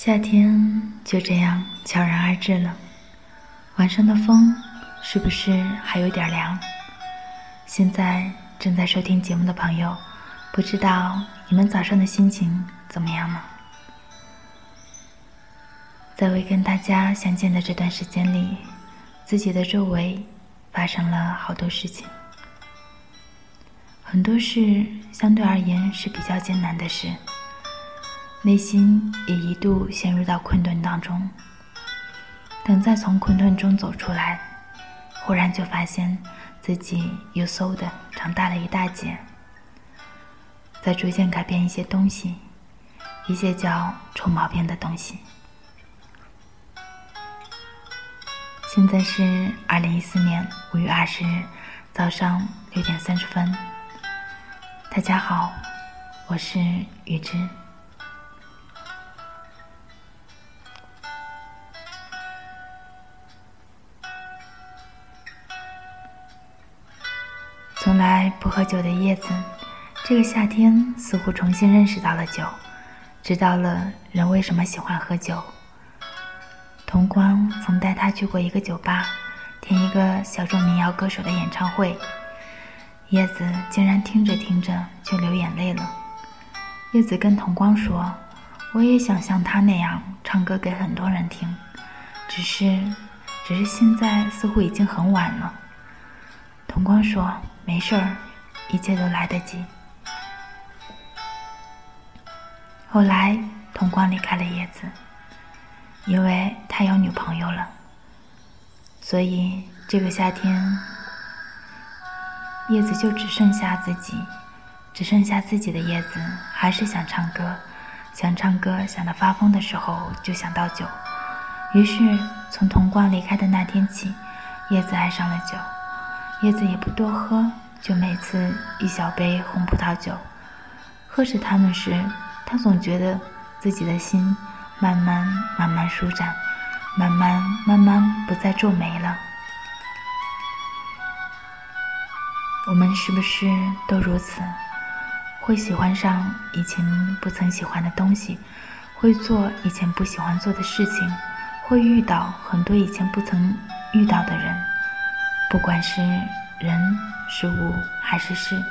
夏天就这样悄然而至了，晚上的风是不是还有点凉？现在正在收听节目的朋友，不知道你们早上的心情怎么样呢？在未跟大家相见的这段时间里，自己的周围发生了好多事情，很多事相对而言是比较艰难的事。内心也一度陷入到困顿当中。等再从困顿中走出来，忽然就发现自己又嗖的长大了一大截，在逐渐改变一些东西，一些叫臭毛病的东西。现在是二零一四年五月二十日早上六点三十分。大家好，我是雨之。从来不喝酒的叶子，这个夏天似乎重新认识到了酒，知道了人为什么喜欢喝酒。童光曾带他去过一个酒吧，听一个小众民谣歌手的演唱会。叶子竟然听着听着就流眼泪了。叶子跟童光说：“我也想像他那样唱歌给很多人听，只是，只是现在似乎已经很晚了。”童光说。没事儿，一切都来得及。后来，童光离开了叶子，因为他有女朋友了。所以这个夏天，叶子就只剩下自己，只剩下自己的叶子，还是想唱歌，想唱歌，想到发疯的时候就想到酒。于是，从童光离开的那天起，叶子爱上了酒。叶子也不多喝，就每次一小杯红葡萄酒。喝着它们时，他总觉得自己的心慢慢慢慢舒展，慢慢慢慢不再皱眉了。我们是不是都如此？会喜欢上以前不曾喜欢的东西，会做以前不喜欢做的事情，会遇到很多以前不曾遇到的人。不管是人、是物还是事，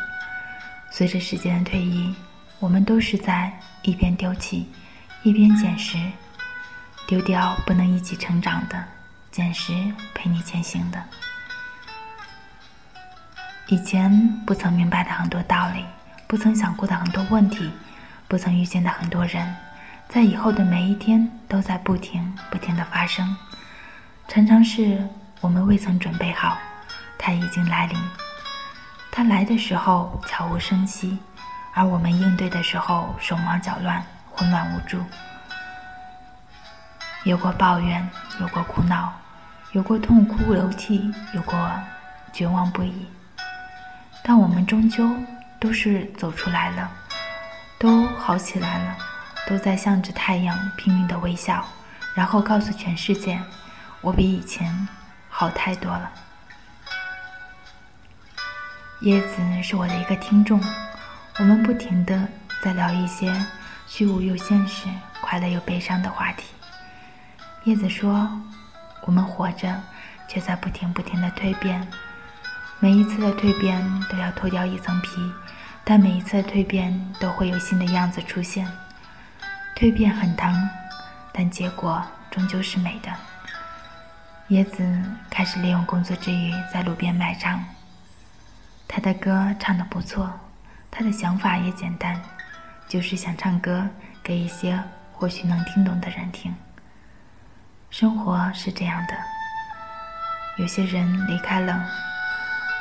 随着时间的推移，我们都是在一边丢弃，一边捡拾。丢掉不能一起成长的，捡拾陪你前行的。以前不曾明白的很多道理，不曾想过的很多问题，不曾遇见的很多人，在以后的每一天都在不停不停的发生，常常是。我们未曾准备好，它已经来临。它来的时候悄无声息，而我们应对的时候手忙脚乱、混乱无助。有过抱怨，有过苦恼，有过痛哭流涕，有过绝望不已。但我们终究都是走出来了，都好起来了，都在向着太阳拼命的微笑，然后告诉全世界：我比以前。好太多了。叶子是我的一个听众，我们不停的在聊一些虚无又现实、快乐又悲伤的话题。叶子说：“我们活着，却在不停不停的蜕变，每一次的蜕变都要脱掉一层皮，但每一次的蜕变都会有新的样子出现。蜕变很疼，但结果终究是美的。”叶子开始利用工作之余在路边卖唱。他的歌唱得不错，他的想法也简单，就是想唱歌给一些或许能听懂的人听。生活是这样的，有些人离开了，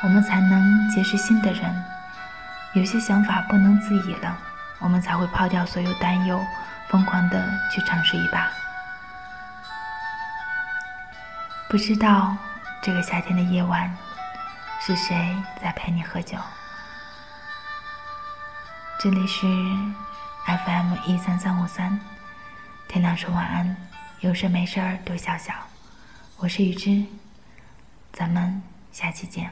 我们才能结识新的人；有些想法不能自已了，我们才会抛掉所有担忧，疯狂的去尝试一把。不知道这个夏天的夜晚，是谁在陪你喝酒？这里是 FM 一三三五三，天亮说晚安，有事没事儿多笑笑。我是雨之，咱们下期见。